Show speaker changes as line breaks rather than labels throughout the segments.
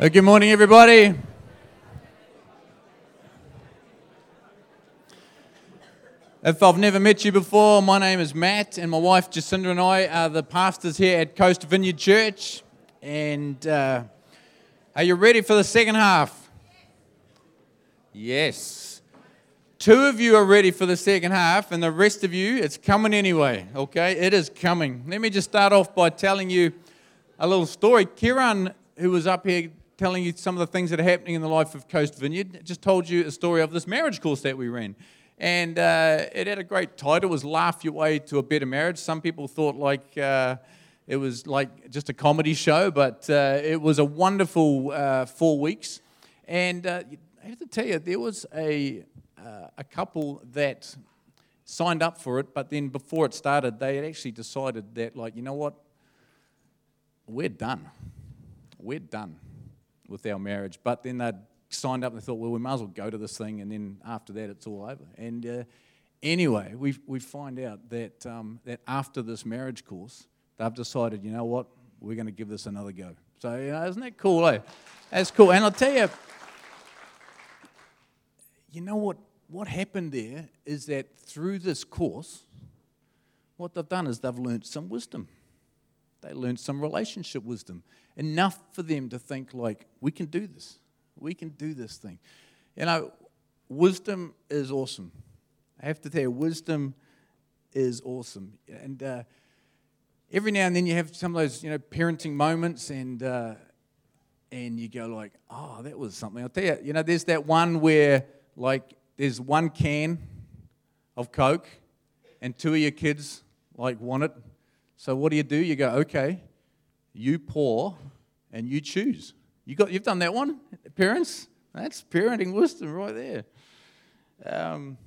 Uh, good morning, everybody. If I've never met you before, my name is Matt, and my wife Jacinda and I are the pastors here at Coast Vineyard Church. And uh, are you ready for the second half? Yes. Two of you are ready for the second half, and the rest of you, it's coming anyway, okay? It is coming. Let me just start off by telling you a little story. Kieran, who was up here telling you some of the things that are happening in the life of Coast Vineyard, just told you a story of this marriage course that we ran. And uh, it had a great title. It was Laugh Your Way to a Better Marriage. Some people thought like uh, it was like just a comedy show, but uh, it was a wonderful uh, four weeks. And uh, I have to tell you, there was a, uh, a couple that signed up for it, but then before it started, they had actually decided that, like, you know what? We're done. We're done with our marriage. But then they'd signed up and thought, well, we might as well go to this thing, and then after that, it's all over. And uh, anyway, we, we find out that, um, that after this marriage course, they've decided, you know what, we're going to give this another go. So, you know, isn't that cool, eh? That's cool. And I'll tell you, you know what, what happened there is that through this course, what they've done is they've learned some wisdom. They learned some relationship wisdom. Enough for them to think, like, we can do this. We can do this thing. You know, wisdom is awesome. I have to tell you, wisdom is awesome. And uh, every now and then you have some of those, you know, parenting moments and, uh, and you go like, oh, that was something. I'll tell you, you know, there's that one where, like, there's one can of Coke and two of your kids, like, want it so what do you do? You go, okay, you pour and you choose. You got, you've done that one, parents. That's parenting wisdom right there. Um,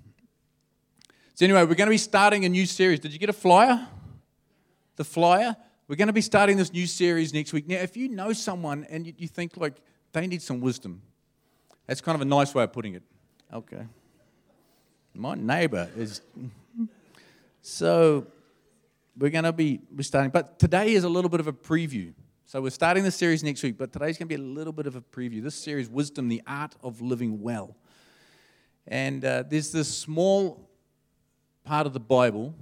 so anyway, we're going to be starting a new series. Did you get a flyer? The flyer. We're going to be starting this new series next week. Now, if you know someone and you, you think like they need some wisdom, that's kind of a nice way of putting it. Okay. My neighbor is. So we're going to be starting. But today is a little bit of a preview. So we're starting the series next week, but today's going to be a little bit of a preview. This series, Wisdom, the Art of Living Well. And uh, there's this small part of the Bible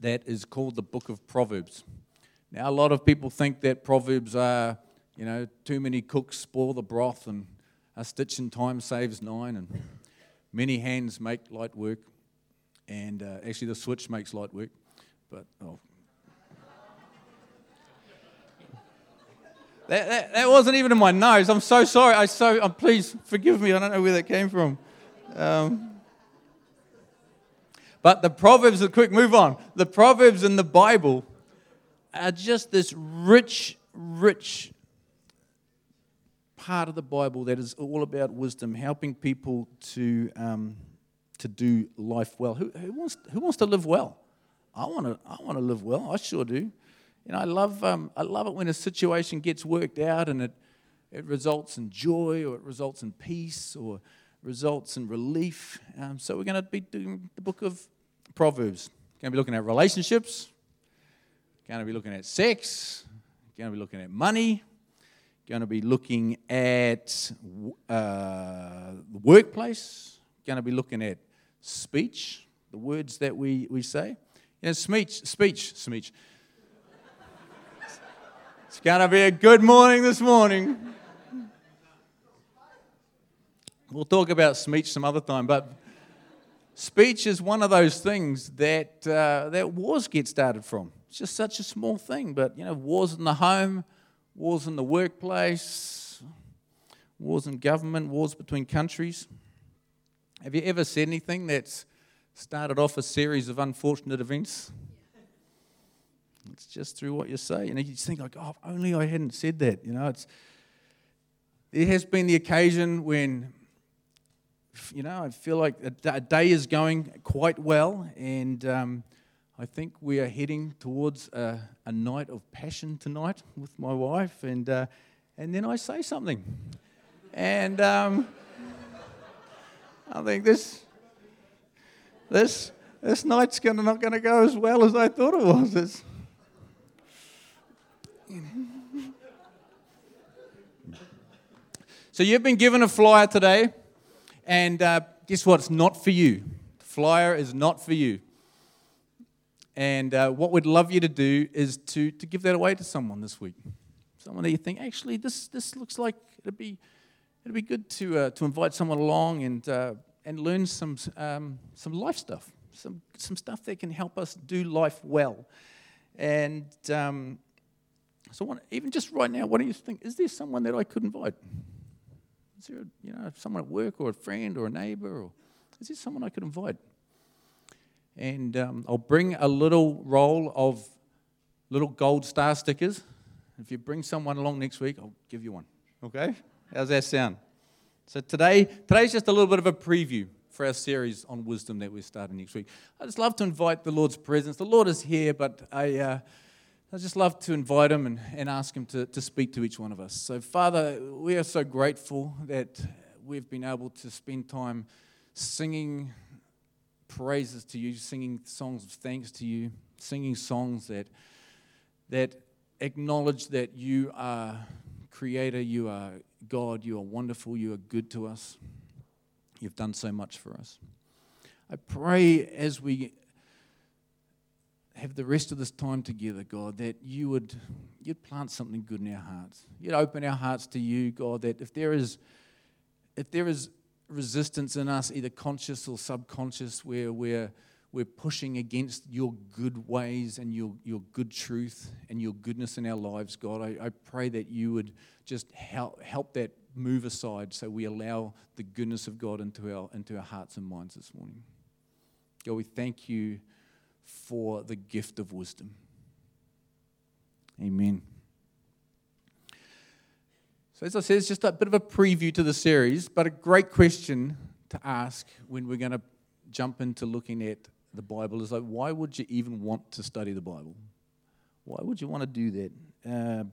that is called the book of Proverbs. Now, a lot of people think that Proverbs are, you know, too many cooks spoil the broth and a stitch in time saves nine and many hands make light work. And uh, actually, the switch makes light work but oh. That, that, that, wasn't even in my nose. I'm so sorry. I so um, please forgive me. I don't know where that came from. Um, but the proverbs. A quick move on. The proverbs in the Bible are just this rich, rich part of the Bible that is all about wisdom, helping people to um, to do life well. Who, who wants who wants to live well? I want to I want to live well. I sure do. You know, I love um, I love it when a situation gets worked out and it it results in joy or it results in peace or results in relief. Um, so we're going to be doing the book of Proverbs. Going to be looking at relationships. Going to be looking at sex. Going to be looking at money. Going to be looking at uh, the workplace. Going to be looking at speech, the words that we, we say. Know, speech, speech, speech. It's going to be a good morning this morning. We'll talk about speech some other time, but speech is one of those things that, uh, that wars get started from. It's just such a small thing, but you know, wars in the home, wars in the workplace, wars in government, wars between countries. Have you ever said anything that's started off a series of unfortunate events. It's just through what you say. And you just think, like, oh, if only I hadn't said that. You know, it's there has been the occasion when, you know, I feel like a day is going quite well, and um, I think we are heading towards a, a, night of passion tonight with my wife, and uh, and then I say something, and um, I think this this, this night's gonna, not going to go as well as I thought it was. It's, So you've been given a flyer today, and uh, guess what? It's not for you. The flyer is not for you. And uh, what we'd love you to do is to, to give that away to someone this week. Someone that you think, actually, this, this looks like it'd be, it'd be good to, uh, to invite someone along and, uh, and learn some, um, some life stuff, some, some stuff that can help us do life well. And um, so, what, even just right now, why don't you think? Is there someone that I could invite? Is there, you know, someone at work or a friend or a neighbor? Or is there someone I could invite? And um, I'll bring a little roll of little gold star stickers. If you bring someone along next week, I'll give you one. Okay? How's that sound? So today, today's just a little bit of a preview for our series on wisdom that we're starting next week. I just love to invite the Lord's presence. The Lord is here, but I, uh, I just love to invite Him and, and ask Him to, to speak to each one of us. So, Father, we are so grateful that we've been able to spend time singing praises to you, singing songs of thanks to you, singing songs that, that acknowledge that you are Creator, you are God, you are wonderful, you are good to us. You've done so much for us. I pray as we have the rest of this time together, God, that you would you'd plant something good in our hearts. You'd open our hearts to you, God, that if there is if there is resistance in us, either conscious or subconscious, where we're we're pushing against your good ways and your, your good truth and your goodness in our lives, God, I, I pray that you would just help, help that move aside so we allow the goodness of God into our, into our hearts and minds this morning. God, we thank you for the gift of wisdom. Amen. So, as I said, it's just a bit of a preview to the series, but a great question to ask when we're going to jump into looking at the Bible is like, why would you even want to study the Bible? Why would you want to do that? Uh,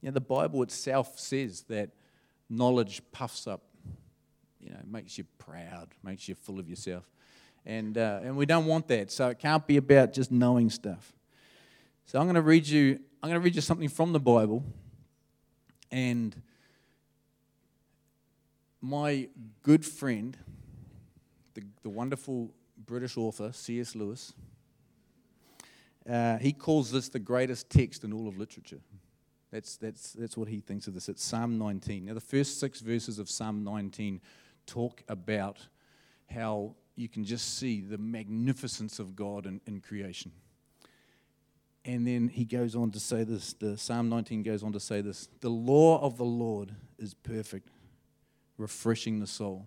you know, the Bible itself says that knowledge puffs up, you know, makes you proud, makes you full of yourself. And, uh, and we don't want that. So it can't be about just knowing stuff. So I'm going to read you, I'm going to read you something from the Bible. And my good friend, the, the wonderful British author C.S. Lewis, uh, he calls this the greatest text in all of literature. That's, that's, that's what he thinks of this. It's Psalm 19. Now, the first six verses of Psalm 19 talk about how you can just see the magnificence of God in, in creation. And then he goes on to say this the Psalm 19 goes on to say this The law of the Lord is perfect, refreshing the soul.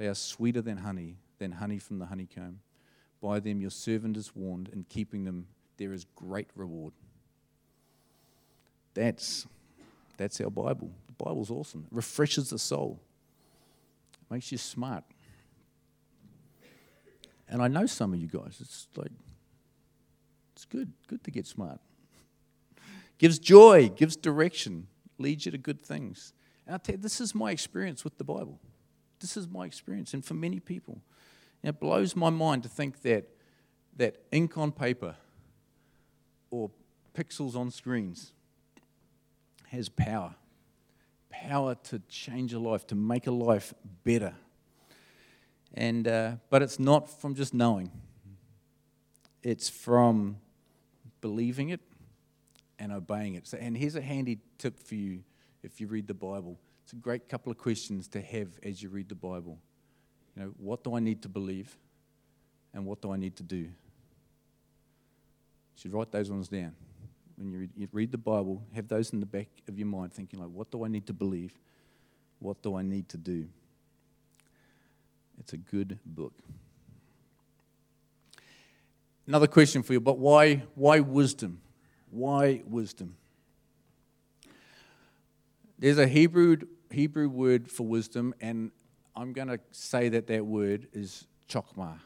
They are sweeter than honey, than honey from the honeycomb. By them your servant is warned, and keeping them there is great reward. That's, that's our Bible. The Bible's awesome. It refreshes the soul, it makes you smart. And I know some of you guys, it's like, it's good, good to get smart. Gives joy, gives direction, leads you to good things. And I'll tell you, this is my experience with the Bible. This is my experience, and for many people. And it blows my mind to think that, that ink on paper or pixels on screens has power power to change a life, to make a life better. And, uh, but it's not from just knowing, it's from believing it and obeying it. So, and here's a handy tip for you if you read the Bible it's a great couple of questions to have as you read the Bible. You know, what do I need to believe? And what do I need to do? You should write those ones down. When you read, you read the Bible, have those in the back of your mind, thinking, like, what do I need to believe? What do I need to do? It's a good book. Another question for you, but why, why wisdom? Why wisdom? There's a Hebrew, Hebrew word for wisdom, and I'm going to say that that word is chokmah.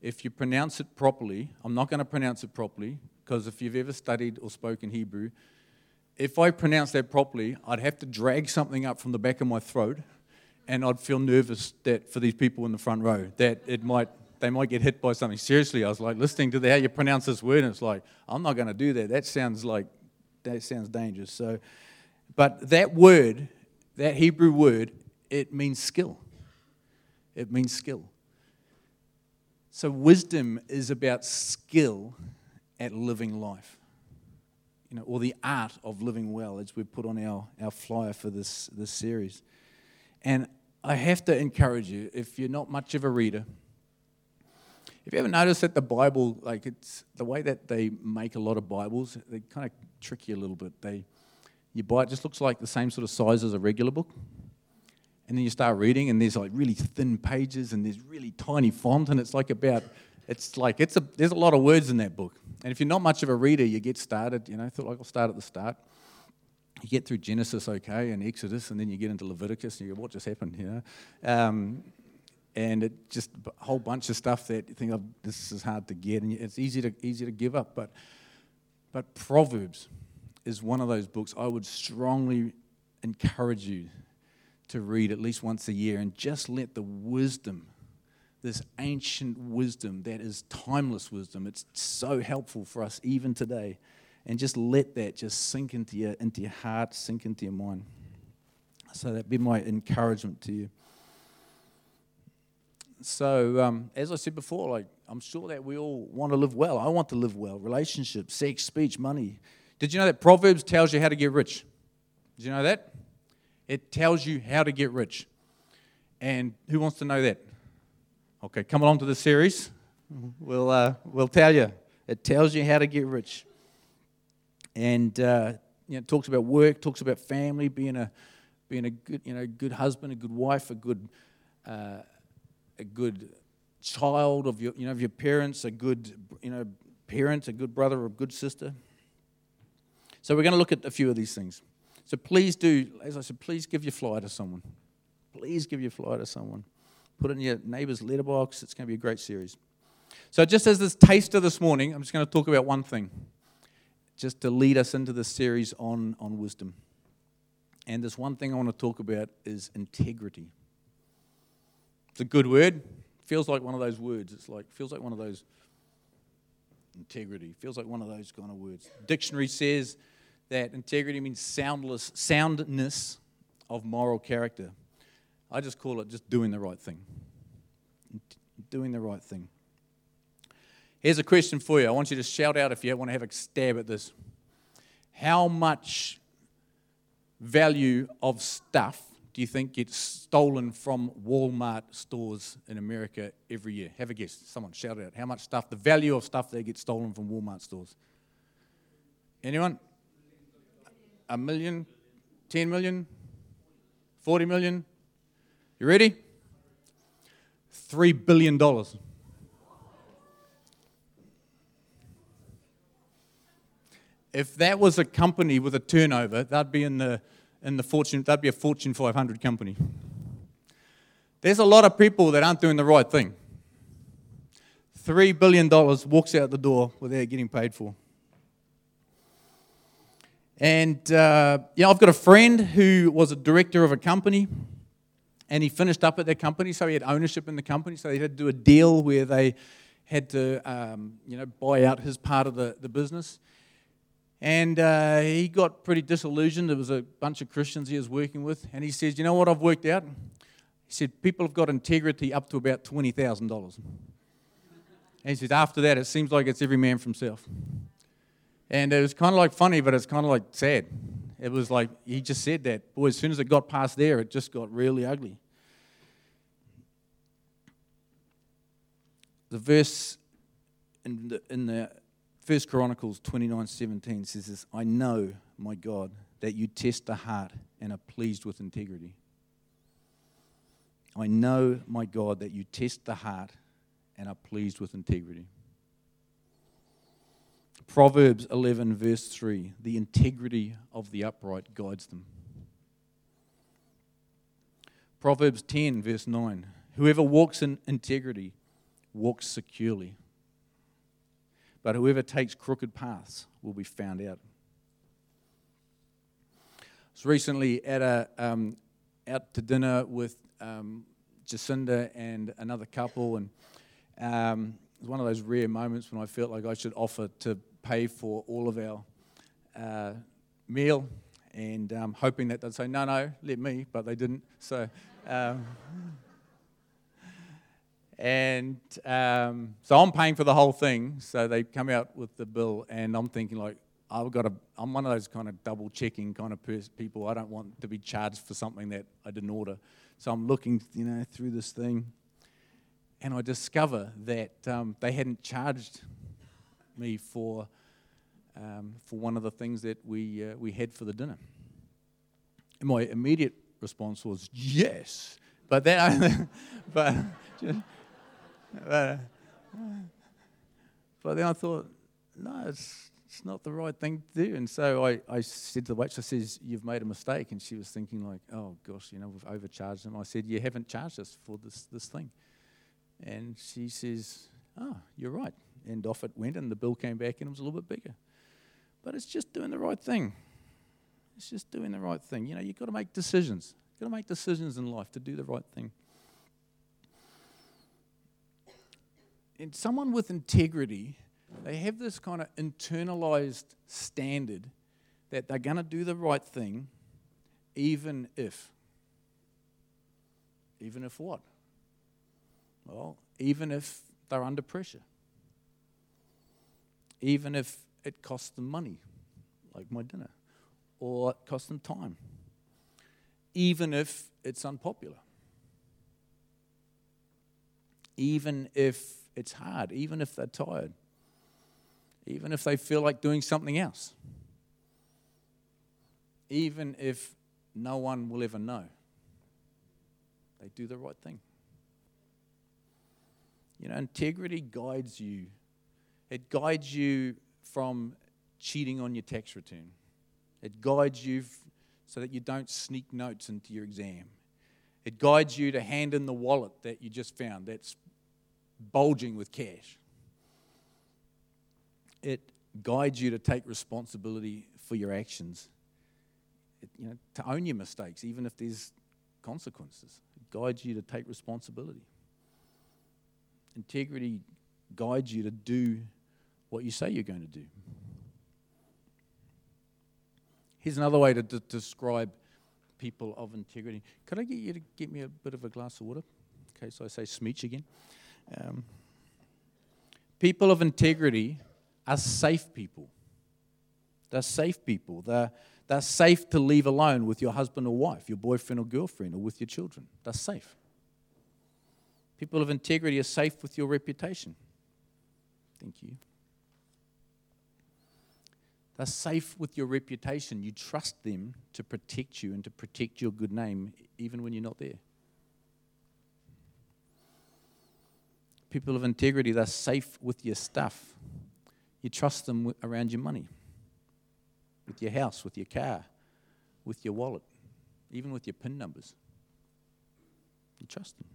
If you pronounce it properly, I'm not going to pronounce it properly, because if you've ever studied or spoken Hebrew, if I pronounce that properly, I'd have to drag something up from the back of my throat, and I'd feel nervous that for these people in the front row that it might they might get hit by something. Seriously, I was like listening to the, how you pronounce this word, and it's like I'm not going to do that. That sounds like that sounds dangerous. So, but that word, that Hebrew word, it means skill. It means skill. So wisdom is about skill at living life you know, or the art of living well, as we put on our, our flyer for this, this series. And I have to encourage you, if you're not much of a reader, if you ever noticed that the Bible, like it's the way that they make a lot of Bibles, they kind of trick you a little bit. They, you buy it, just looks like the same sort of size as a regular book. And then you start reading, and there's like really thin pages, and there's really tiny font, and it's like about, it's like, it's a, there's a lot of words in that book. And if you're not much of a reader, you get started, you know, thought like I'll start at the start. You get through Genesis okay and Exodus, and then you get into Leviticus, and you go, what just happened, you know? Um, and it just a whole bunch of stuff that you think, oh, this is hard to get, and it's easy to, easy to give up. But, but Proverbs is one of those books I would strongly encourage you to read at least once a year and just let the wisdom this ancient wisdom that is timeless wisdom. It's so helpful for us even today. And just let that just sink into your, into your heart, sink into your mind. So that'd be my encouragement to you. So, um, as I said before, like I'm sure that we all want to live well. I want to live well. Relationships, sex, speech, money. Did you know that Proverbs tells you how to get rich? Did you know that? It tells you how to get rich. And who wants to know that? Okay, come along to the series. We'll, uh, we'll tell you. It tells you how to get rich. And uh, you know, it talks about work, talks about family, being a, being a good, you know, good husband, a good wife, a good, uh, a good child of your, you know, of your parents, a good, you know, parent, a good brother a good sister. So we're going to look at a few of these things. So please do, as I said, please give your flyer to someone. Please give your flyer to someone put it in your neighbor's letterbox. It's going to be a great series. So, just as this taster this morning, I'm just going to talk about one thing, just to lead us into this series on, on wisdom. And this one thing I want to talk about is integrity. It's a good word. Feels like one of those words. It's like feels like one of those integrity. Feels like one of those kind of words. Dictionary says that integrity means soundless, soundness of moral character. I just call it just doing the right thing. Doing the right thing. Here's a question for you. I want you to shout out if you want to have a stab at this. How much value of stuff do you think gets stolen from Walmart stores in America every year? Have a guess. Someone shout it out. How much stuff, the value of stuff that gets stolen from Walmart stores? Anyone? A million? 10 million? 40 million? You ready? $3 billion. If that was a company with a turnover, that'd be in the, in the fortune, that'd be a Fortune 500 company. There's a lot of people that aren't doing the right thing. $3 billion walks out the door without getting paid for. And, uh, I've got a friend who was a director of a company and he finished up at their company, so he had ownership in the company. So he had to do a deal where they had to, um, you know, buy out his part of the, the business. And uh, he got pretty disillusioned. There was a bunch of Christians he was working with, and he says, "You know what? I've worked out." He said, "People have got integrity up to about twenty thousand dollars." And he says, "After that, it seems like it's every man for himself." And it was kind of like funny, but it's kind of like sad. It was like he just said that. Boy, as soon as it got past there, it just got really ugly. The verse in the, in the First Chronicles 29 17 says this I know, my God, that you test the heart and are pleased with integrity. I know, my God, that you test the heart and are pleased with integrity. Proverbs 11, verse 3 the integrity of the upright guides them. Proverbs 10, verse 9 Whoever walks in integrity walks securely, but whoever takes crooked paths will be found out. I was recently at a, um, out to dinner with um, Jacinda and another couple, and um, it was one of those rare moments when I felt like I should offer to pay for all of our uh, meal, and um, hoping that they'd say, no, no, let me, but they didn't. So, um, and um, so I'm paying for the whole thing. So they come out with the bill, and I'm thinking like, I've got a, I'm one of those kind of double checking kind of pers- people. I don't want to be charged for something that I didn't order. So I'm looking, you know, through this thing, and I discover that um, they hadn't charged me for um, for one of the things that we uh, we had for the dinner. And my immediate response was yes, but then, but, but, but then I thought, no, it's it's not the right thing to do. And so I, I said to the waitress, I says, you've made a mistake. And she was thinking like, oh gosh, you know, we've overcharged them. I said, you haven't charged us for this, this thing. And she says, oh, you're right. And off it went and the bill came back and it was a little bit bigger. But it's just doing the right thing. It's just doing the right thing. You know, you've got to make decisions. You've got to make decisions in life to do the right thing. And someone with integrity they have this kind of internalized standard that they're going to do the right thing, even if. Even if what? Well, even if they're under pressure. Even if it costs them money, like my dinner, or it costs them time. Even if it's unpopular. Even if it's hard, even if they're tired even if they feel like doing something else, even if no one will ever know. They do the right thing. You know, integrity guides you. It guides you from cheating on your tax return. It guides you f- so that you don't sneak notes into your exam. It guides you to hand in the wallet that you just found that's bulging with cash it guides you to take responsibility for your actions. It, you know, to own your mistakes, even if there's consequences. It guides you to take responsibility. Integrity guides you to do what you say you're going to do. Here's another way to d- describe people of integrity. Could I get you to get me a bit of a glass of water? In case I say smeech again. Um, people of integrity are safe people. They're safe people. They're, they're safe to leave alone with your husband or wife, your boyfriend or girlfriend, or with your children. They're safe. People of integrity are safe with your reputation. Thank you. They're safe with your reputation. You trust them to protect you and to protect your good name even when you're not there. People of integrity, they're safe with your stuff. You trust them around your money, with your house, with your car, with your wallet, even with your PIN numbers. You trust them.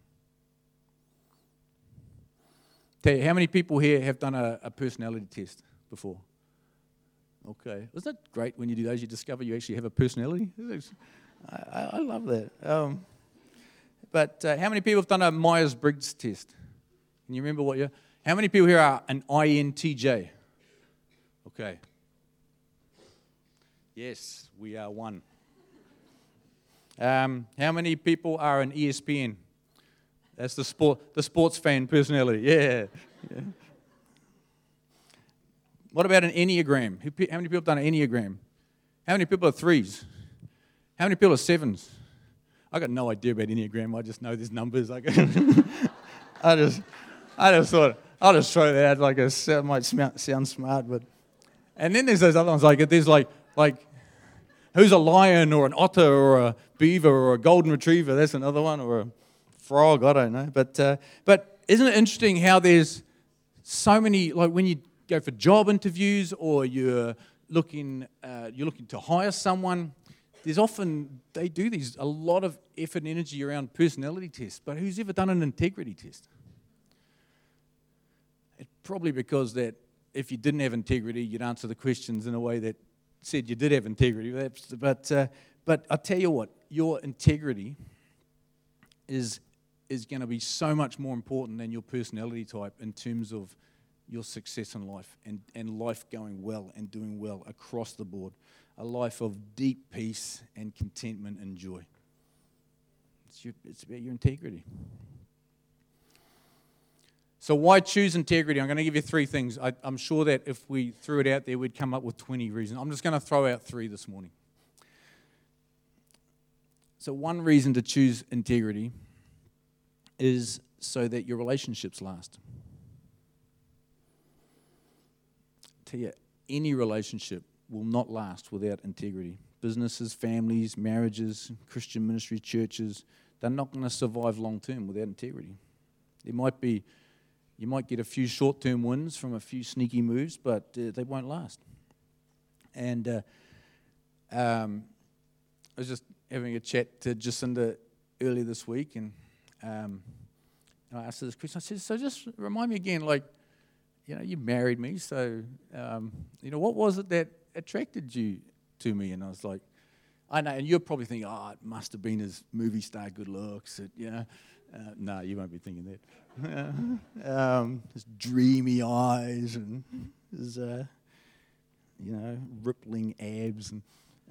Tell you, how many people here have done a, a personality test before? Okay. Isn't it great when you do those, you discover you actually have a personality? I, I love that. Um, but uh, how many people have done a Myers Briggs test? Can you remember what you're? How many people here are an INTJ? Okay. Yes, we are one. Um, how many people are an ESPN? That's the sport, the sports fan personality. Yeah. yeah. What about an Enneagram? How many people have done an Enneagram? How many people are threes? How many people are sevens? I got no idea about Enneagram. I just know there's numbers. I, I just, I just thought I'll just throw that out like it might sound smart, but and then there's those other ones like there's like like who's a lion or an otter or a beaver or a golden retriever? That's another one or a frog. I don't know. But uh, but isn't it interesting how there's so many like when you go for job interviews or you're looking uh, you're looking to hire someone, there's often, they do these, a lot of effort and energy around personality tests, but who's ever done an integrity test? It's probably because that if you didn't have integrity, you'd answer the questions in a way that said you did have integrity. But, uh, but I tell you what, your integrity is, is going to be so much more important than your personality type in terms of your success in life and, and life going well and doing well across the board. A life of deep peace and contentment and joy. It's, your, it's about your integrity. So, why choose integrity? I'm going to give you three things. I, am sure that if we threw it out there, we'd come up with 20 reasons. I'm just going to throw out three this morning. So, one reason to choose integrity is so that your relationships last. Tell you, any relationship will not last without integrity. Businesses, families, marriages, Christian ministry, churches, they're not going to survive long term without integrity. There might be, you might get a few short term wins from a few sneaky moves, but uh, they won't last. And uh, um, I was just having a chat to Jacinda earlier this week, and, um, and I asked her this question. I said, So just remind me again, like, you know, you married me, so, um, you know, what was it that attracted you to me? And I was like, I know, and you're probably thinking, oh, it must have been his movie star good looks. It, you know, uh, no, you won't be thinking that. um, his dreamy eyes and his, uh, you know, rippling abs. And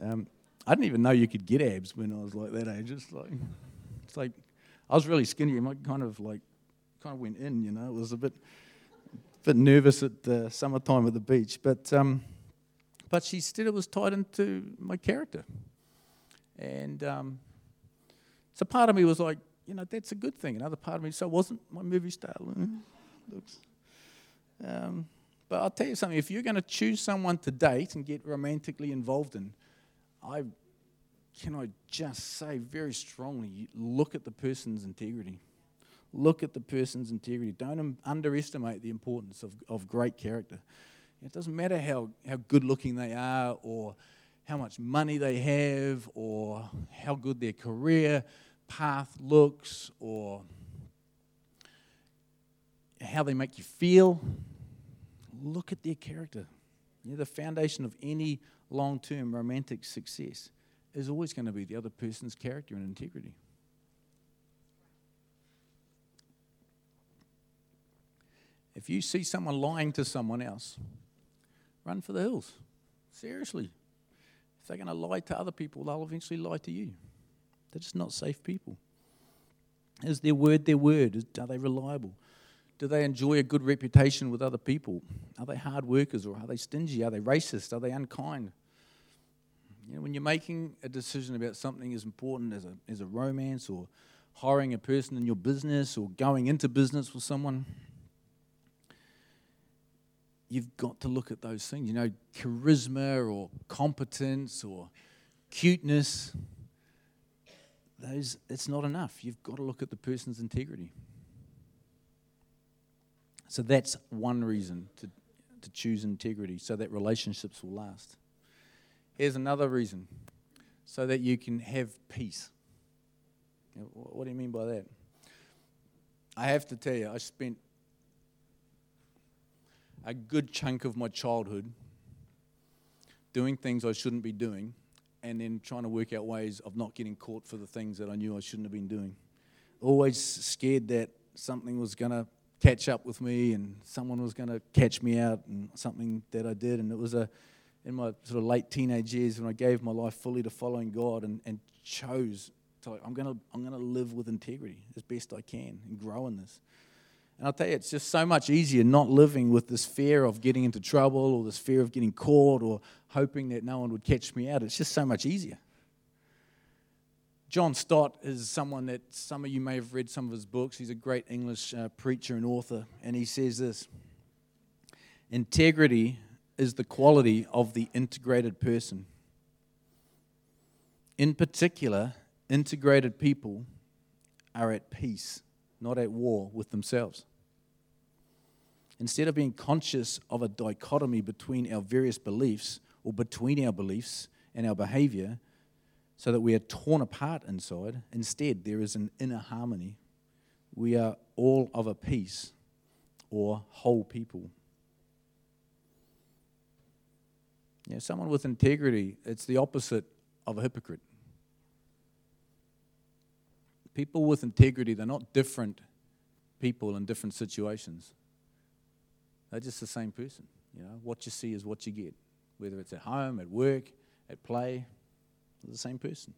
um, I didn't even know you could get abs when I was like that age. It's like, it's like I was really skinny. I kind of like, kind of went in. You know, it was a bit bit nervous at the summertime at the beach, but um, but she said it was tied into my character, and um, so part of me was like, you know, that's a good thing. Another part of me, so wasn't my movie style. Looks. Um, but I'll tell you something: if you're going to choose someone to date and get romantically involved in, I can I just say very strongly, look at the person's integrity. Look at the person's integrity. Don't underestimate the importance of, of great character. It doesn't matter how, how good looking they are or how much money they have or how good their career path looks or how they make you feel. Look at their character. You know, the foundation of any long term romantic success is always going to be the other person's character and integrity. If you see someone lying to someone else, run for the hills. Seriously. If they're going to lie to other people, they'll eventually lie to you. They're just not safe people. Is their word their word? Are they reliable? Do they enjoy a good reputation with other people? Are they hard workers or are they stingy? Are they racist? Are they unkind? You know, when you're making a decision about something as important as a, as a romance or hiring a person in your business or going into business with someone, you've got to look at those things. You know, charisma or competence or cuteness. Those, it's not enough. You've got to look at the person's integrity. So that's one reason to, to choose integrity, so that relationships will last. Here's another reason so that you can have peace. What do you mean by that? I have to tell you, I spent a good chunk of my childhood doing things I shouldn't be doing and then trying to work out ways of not getting caught for the things that I knew I shouldn't have been doing. Always scared that something was going to catch up with me and someone was going to catch me out and something that I did. And it was a, in my sort of late teenage years when I gave my life fully to following God and, and chose to, I'm going to I'm going to live with integrity as best I can and grow in this. And I'll tell you, it's just so much easier not living with this fear of getting into trouble or this fear of getting caught or hoping that no one would catch me out. It's just so much easier. John Stott is someone that some of you may have read some of his books. He's a great English uh, preacher and author. And he says this Integrity is the quality of the integrated person. In particular, integrated people are at peace, not at war with themselves instead of being conscious of a dichotomy between our various beliefs or between our beliefs and our behavior, so that we are torn apart inside. Instead, there is an inner harmony. We are all of a piece or whole people. You know, someone with integrity, it's the opposite of a hypocrite. People with integrity, they're not different people in different situations. They're just the same person. You know, what you see is what you get, whether it's at home, at work, at play, they're the same person.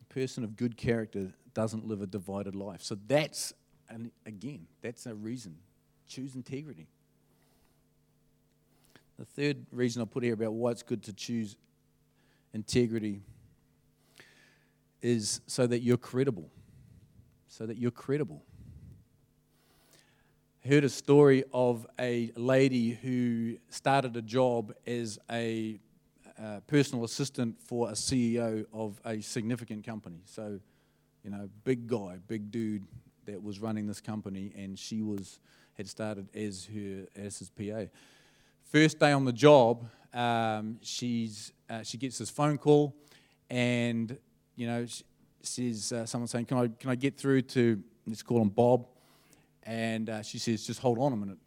A person of good character doesn't live a divided life. So that's, and again, that's a reason. Choose integrity. The third reason I put here about why it's good to choose integrity is so that you're credible. So that you're credible. Heard a story of a lady who started a job as a uh, personal assistant for a CEO of a significant company. So, you know, big guy, big dude that was running this company, and she was had started as her as his PA. First day on the job, um, she's uh, she gets this phone call, and you know, says uh, someone saying, "Can I can I get through to let's call him Bob?" And uh, she says, "Just hold on a minute,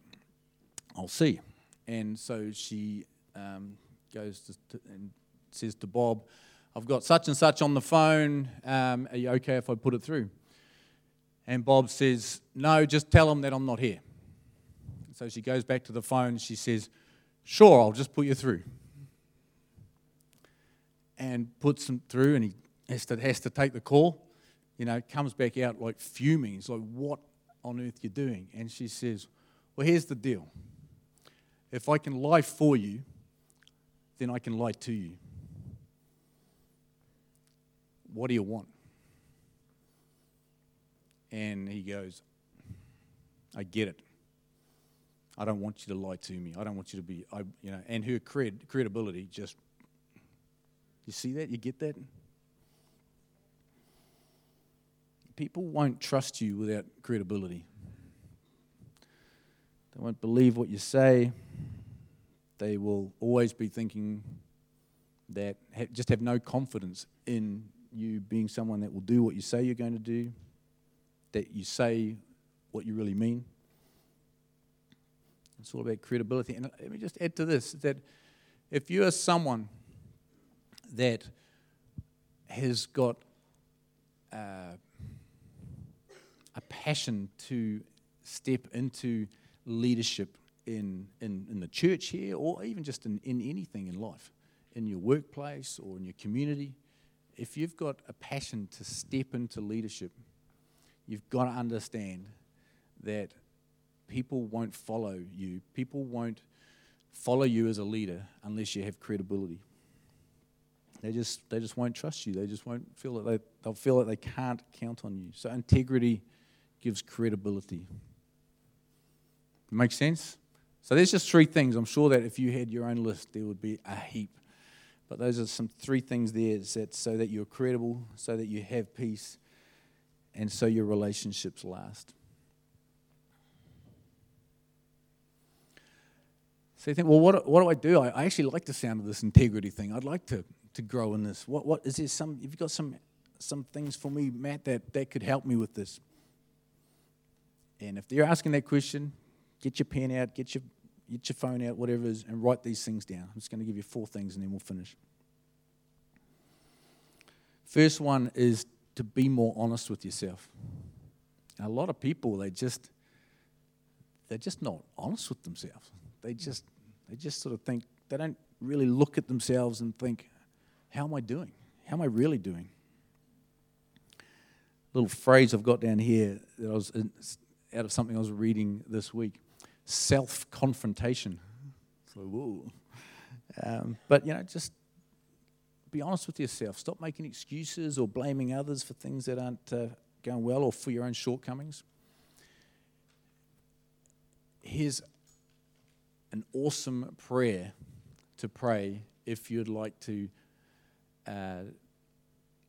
I'll see." And so she um, goes to, and says to Bob, "I've got such and such on the phone. Um, are you okay if I put it through?" And Bob says, "No, just tell him that I'm not here." So she goes back to the phone. She says, "Sure, I'll just put you through." And puts him through, and he has to, has to take the call, you know, comes back out like fuming. He's like, What on earth you're doing? And she says, Well, here's the deal. If I can lie for you, then I can lie to you. What do you want? And he goes, I get it. I don't want you to lie to me. I don't want you to be, I, you know, and her cred, credibility just, you see that? You get that? People won't trust you without credibility. They won't believe what you say. They will always be thinking that just have no confidence in you being someone that will do what you say you're going to do, that you say what you really mean. It's all about credibility. And let me just add to this that if you are someone that has got uh, a passion to step into leadership in, in, in the church here or even just in, in anything in life, in your workplace or in your community, if you've got a passion to step into leadership, you've got to understand that people won't follow you. People won't follow you as a leader unless you have credibility. They just, they just won't trust you. They just won't feel that they, they'll feel that they can't count on you. So integrity gives credibility. Make sense? So there's just three things. I'm sure that if you had your own list, there would be a heap. But those are some three things there that so that you're credible, so that you have peace, and so your relationships last. So you think, well, what, what do I do? I, I actually like the sound of this integrity thing. I'd like to, to grow in this. What, what is there some, have you got some, some things for me, Matt, that, that could help me with this? And if they're asking that question, get your pen out, get your, get your phone out, whatever it is, and write these things down. I'm just going to give you four things and then we'll finish. First one is to be more honest with yourself. a lot of people, they just, they're just not honest with themselves. They just, they just sort of think, they don't really look at themselves and think, how am I doing? How am I really doing? Little phrase I've got down here that I was uh, out of something I was reading this week self confrontation. So, whoa. Um, but, you know, just be honest with yourself. Stop making excuses or blaming others for things that aren't uh, going well or for your own shortcomings. Here's an awesome prayer to pray if you'd like to uh,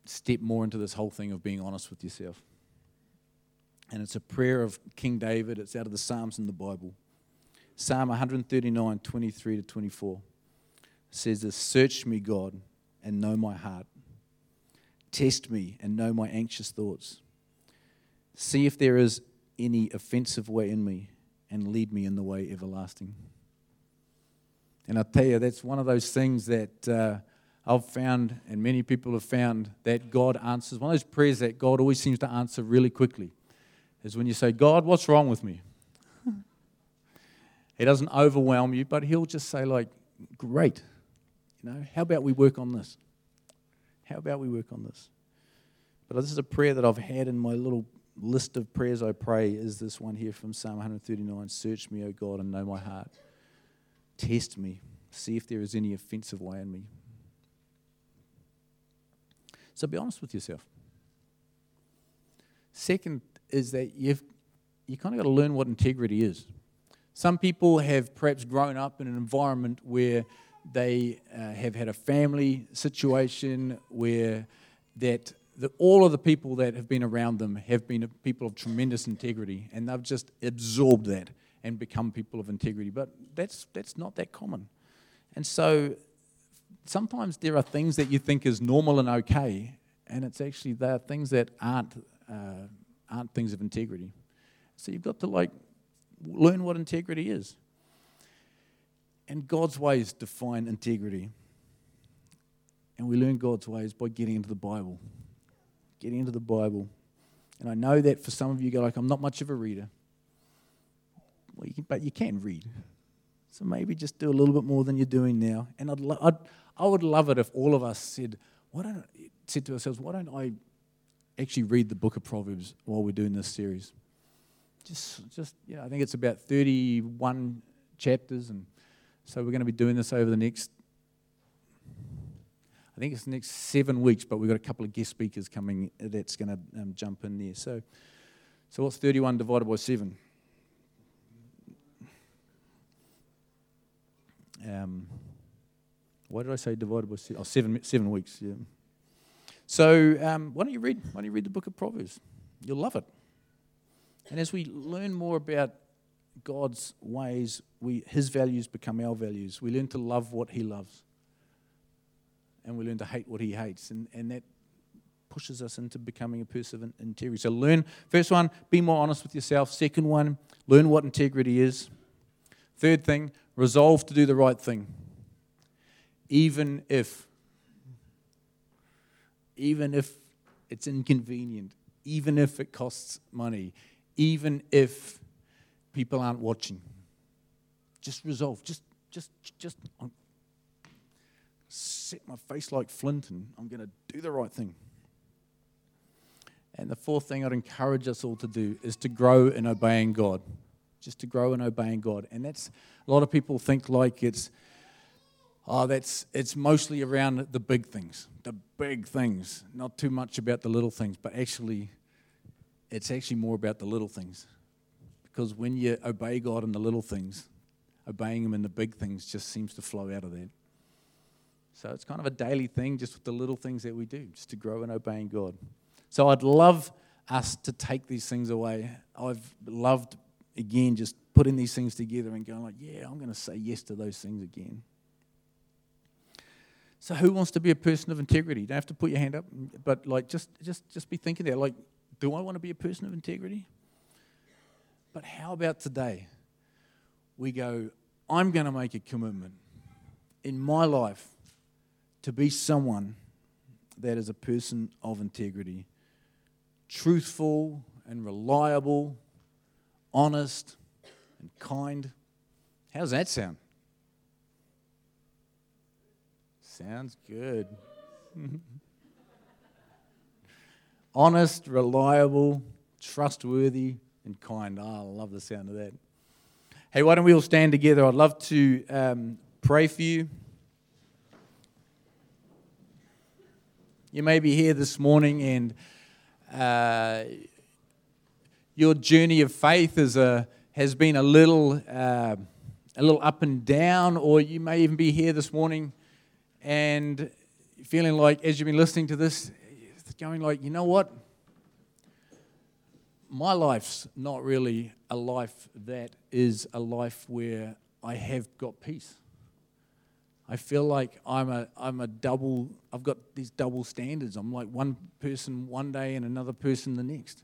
step more into this whole thing of being honest with yourself. And it's a prayer of King David. It's out of the Psalms in the Bible. Psalm 139, 23 to 24 says this Search me, God, and know my heart. Test me and know my anxious thoughts. See if there is any offensive way in me and lead me in the way everlasting. And I tell you, that's one of those things that uh, I've found, and many people have found, that God answers. One of those prayers that God always seems to answer really quickly is when you say, God, what's wrong with me? he doesn't overwhelm you, but He'll just say, like, great. You know, how about we work on this? How about we work on this? But this is a prayer that I've had in my little list of prayers I pray is this one here from Psalm 139 Search me, O God, and know my heart. Test me. See if there is any offensive way in me. So be honest with yourself. Second is that you've you kind of got to learn what integrity is. Some people have perhaps grown up in an environment where they uh, have had a family situation where that the, all of the people that have been around them have been people of tremendous integrity, and they've just absorbed that and become people of integrity. But that's that's not that common, and so sometimes there are things that you think is normal and okay, and it's actually there are things that aren't uh, aren't things of integrity. So you've got to like learn what integrity is. And God's ways define integrity. And we learn God's ways by getting into the Bible. Getting into the Bible. And I know that for some of you, go like, I'm not much of a reader. Well, you can, but you can read. So maybe just do a little bit more than you're doing now. And I'd, lo- I'd I would love it if all of us said, why don't, said to ourselves, why don't I actually read the book of Proverbs while we're doing this series? Just, just yeah, I think it's about 31 chapters, and so we're going to be doing this over the next, I think it's the next seven weeks, but we've got a couple of guest speakers coming that's going to um, jump in there. So, so what's 31 divided by 7? Um, why did I say divided by seven? Oh, seven, seven weeks, yeah. So um, why don't you read? Why don't you read the book of Proverbs? You'll love it. And as we learn more about God's ways, we, His values become our values. We learn to love what He loves, and we learn to hate what He hates, and, and that pushes us into becoming a person of integrity. So learn. First one, be more honest with yourself. Second one, learn what integrity is. Third thing, resolve to do the right thing even if, even if it's inconvenient, even if it costs money, even if people aren't watching. Just resolve. Just, just, just I'm, set my face like flint and I'm going to do the right thing. And the fourth thing I'd encourage us all to do is to grow in obeying God. Just to grow in obeying God. And that's a lot of people think like it's Oh, that's it's mostly around the big things, the big things, not too much about the little things, but actually, it's actually more about the little things. Because when you obey God in the little things, obeying Him in the big things just seems to flow out of that. So it's kind of a daily thing, just with the little things that we do, just to grow in obeying God. So I'd love us to take these things away. I've loved, again, just putting these things together and going like, yeah, I'm going to say yes to those things again. So who wants to be a person of integrity? You don't have to put your hand up, but like just just just be thinking there. Like, do I want to be a person of integrity? But how about today? We go, I'm going to make a commitment in my life to be someone that is a person of integrity, truthful and reliable, honest and kind. How does that sound? Sounds good. Honest, reliable, trustworthy, and kind. Oh, I love the sound of that. Hey, why don't we all stand together? I'd love to um, pray for you. You may be here this morning and uh, your journey of faith is a, has been a little, uh, a little up and down, or you may even be here this morning and feeling like, as you've been listening to this, going like, you know what? My life's not really a life that is a life where I have got peace. I feel like I'm a, I'm a double, I've got these double standards. I'm like one person one day and another person the next.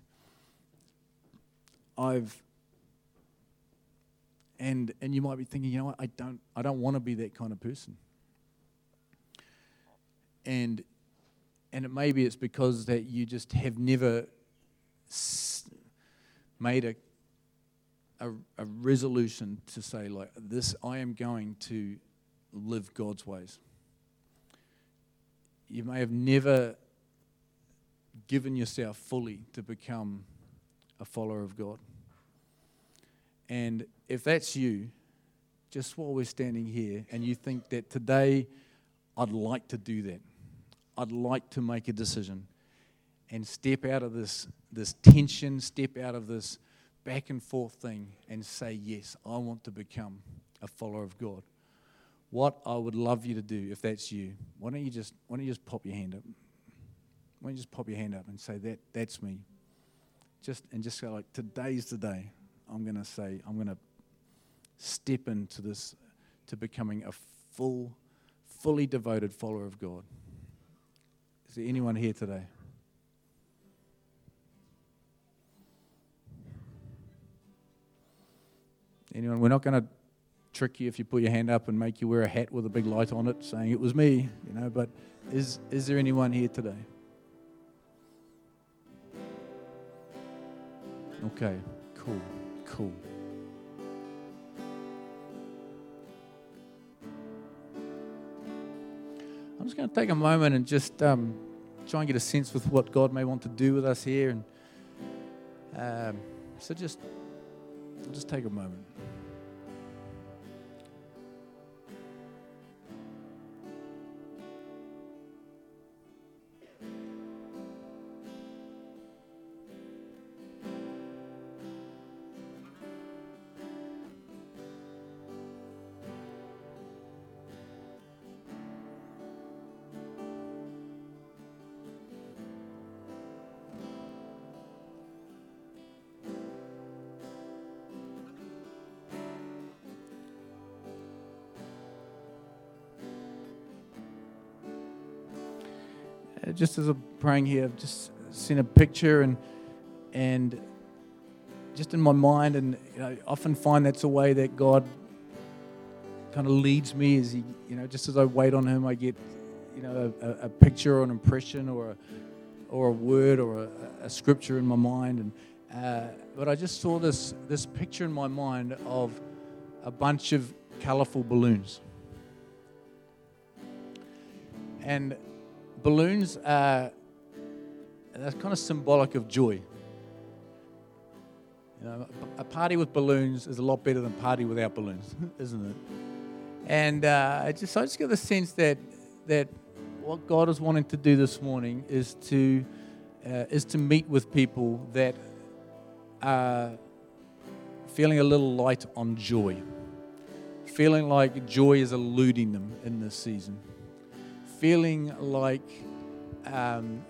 I've, and, and you might be thinking, you know what, I don't, I don't want to be that kind of person. And, and it maybe it's because that you just have never made a, a, a resolution to say like this, I am going to live God's ways. You may have never given yourself fully to become a follower of God. And if that's you, just while we're standing here and you think that today I'd like to do that, I'd like to make a decision and step out of this, this tension, step out of this back and forth thing and say, Yes, I want to become a follower of God what I would love you to do if that's you. Why don't you just why don't you just pop your hand up? Why don't you just pop your hand up and say that that's me? Just and just go like today's the day. I'm gonna say I'm gonna step into this to becoming a full, fully devoted follower of God. Is there anyone here today? Anyone? We're not going to trick you if you put your hand up and make you wear a hat with a big light on it saying it was me, you know, but is, is there anyone here today? Okay, cool, cool. I'm just going to take a moment and just um, try and get a sense with what God may want to do with us here. And um, so just, just take a moment. Just as I'm praying here, I've just seen a picture and and just in my mind, and you know, I often find that's a way that God kind of leads me. As he, you know, just as I wait on Him, I get you know a, a picture or an impression or a or a word or a, a scripture in my mind, and uh, but I just saw this this picture in my mind of a bunch of colorful balloons. And balloons are that's kind of symbolic of joy. You know, a party with balloons is a lot better than party without balloons, isn't it? And uh, I just I just get the sense that that what God is wanting to do this morning is to uh, is to meet with people that are feeling a little light on joy, feeling like joy is eluding them in this season feeling like um,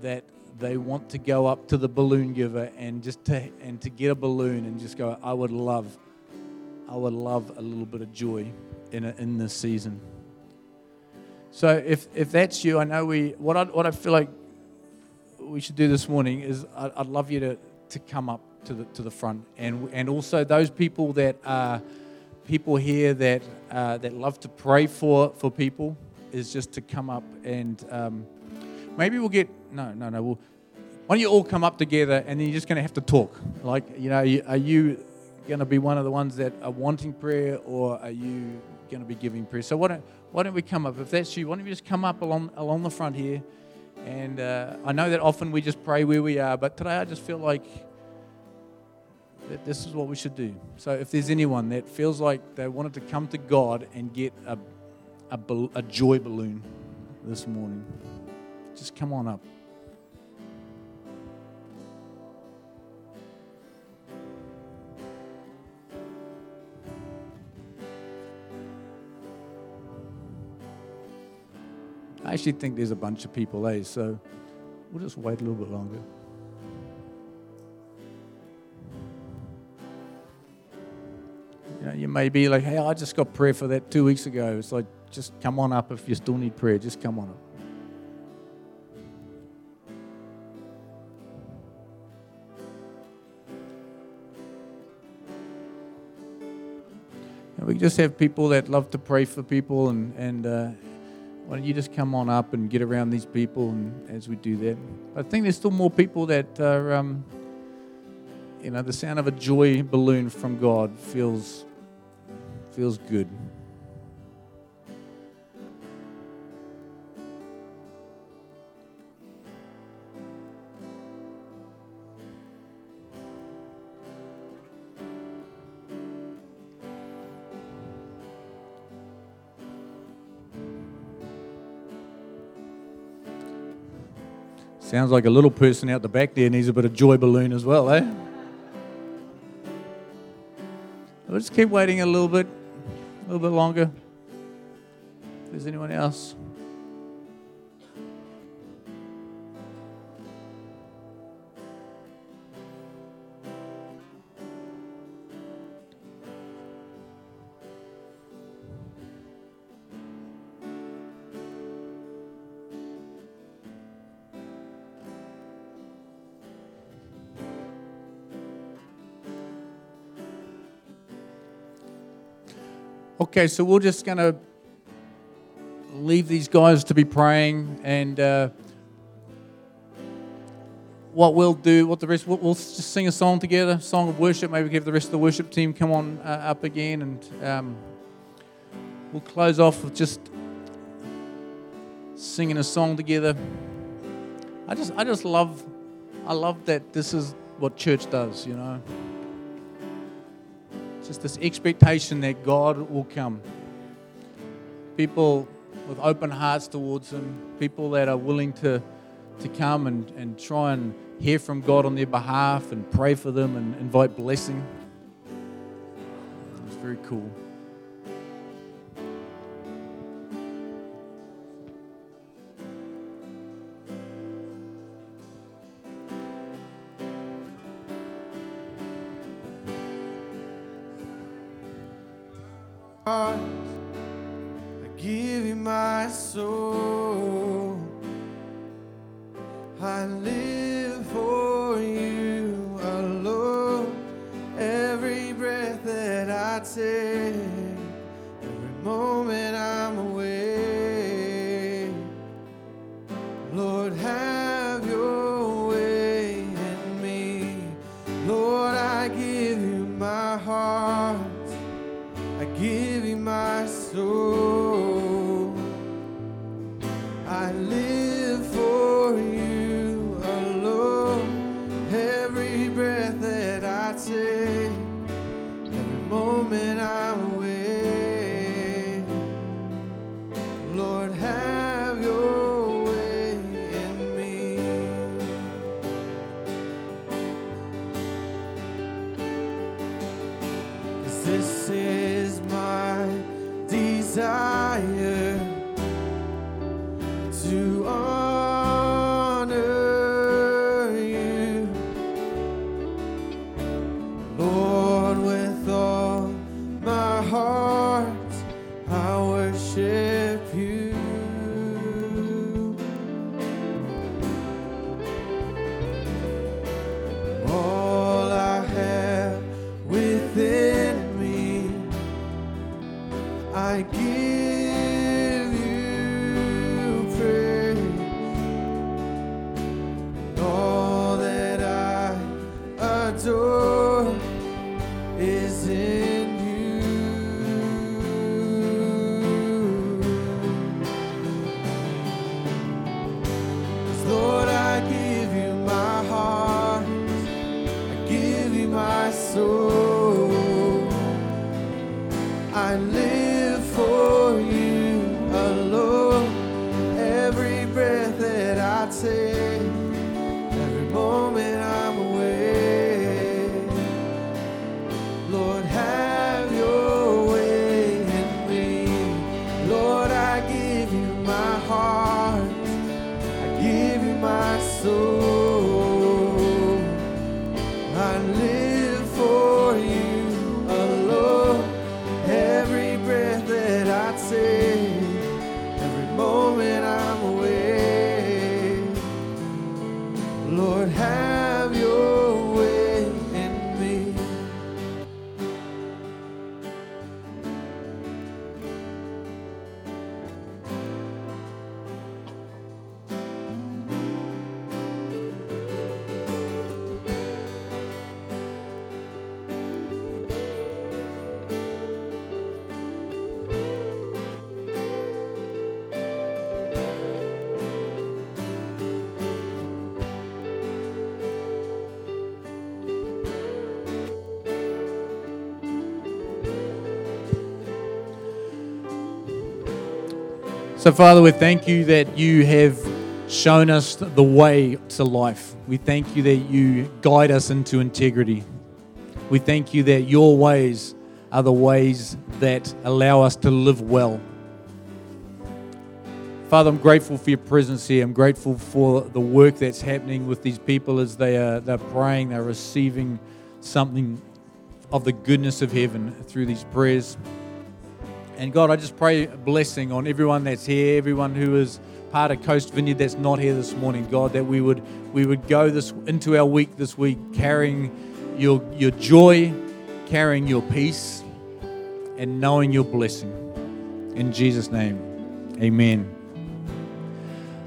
that they want to go up to the balloon giver and just to and to get a balloon and just go i would love i would love a little bit of joy in a, in this season. So if if that's you i know we what i what i feel like we should do this morning is i'd, I'd love you to to come up to the to the front. And and also those people that are people here that uh, that love to pray for for people is just to come up and um, maybe we'll get no, no, no. We'll, why don't you all come up together and then you're just going to have to talk? Like, you know, are you going to be one of the ones that are wanting prayer or are you going to be giving prayer? So why don't, why don't we come up? If that's you, why don't you just come up along, along the front here? And uh, I know that often we just pray where we are, but today I just feel like that this is what we should do. So if there's anyone that feels like they wanted to come to God and get a a, a joy balloon this morning. Just come on up. I actually think there's a bunch of people, eh? So we'll just wait a little bit longer. You know, you may be like, hey, I just got prayer for that two weeks ago. It's like, just come on up if you still need prayer. Just come on up. We just have people that love to pray for people, and, and uh, why don't you just come on up and get around these people and as we do that? I think there's still more people that are, um, you know, the sound of a joy balloon from God feels feels good. Sounds like a little person out the back there needs a bit of joy balloon as well, eh? We'll just keep waiting a little bit, a little bit longer. There's anyone else. Okay, so we're just going to leave these guys to be praying, and uh, what we'll do, what the rest, we'll, just sing a song together, song of worship. Maybe give the rest of the worship team come on uh, up again, and um, we'll close off with just singing a song together. I just, I just love, I love that this is what church does, you know just this expectation that God will come. People with open hearts towards Him, people that are willing to, to come and, and try and hear from God on their behalf and pray for them and invite blessing. It's very cool.
Lord, with all Lord, have your
So, Father, we thank you that you have shown us the way to life. We thank you that you guide us into integrity. We thank you that your ways are the ways that allow us to live well. Father, I'm grateful for your presence here. I'm grateful for the work that's happening with these people as they are they're praying, they're receiving something of the goodness of heaven through these prayers. And God, I just pray blessing on everyone that's here, everyone who is part of Coast Vineyard that's not here this morning, God, that we would we would go this into our week this week carrying your your joy, carrying your peace, and knowing your blessing. In Jesus' name. Amen.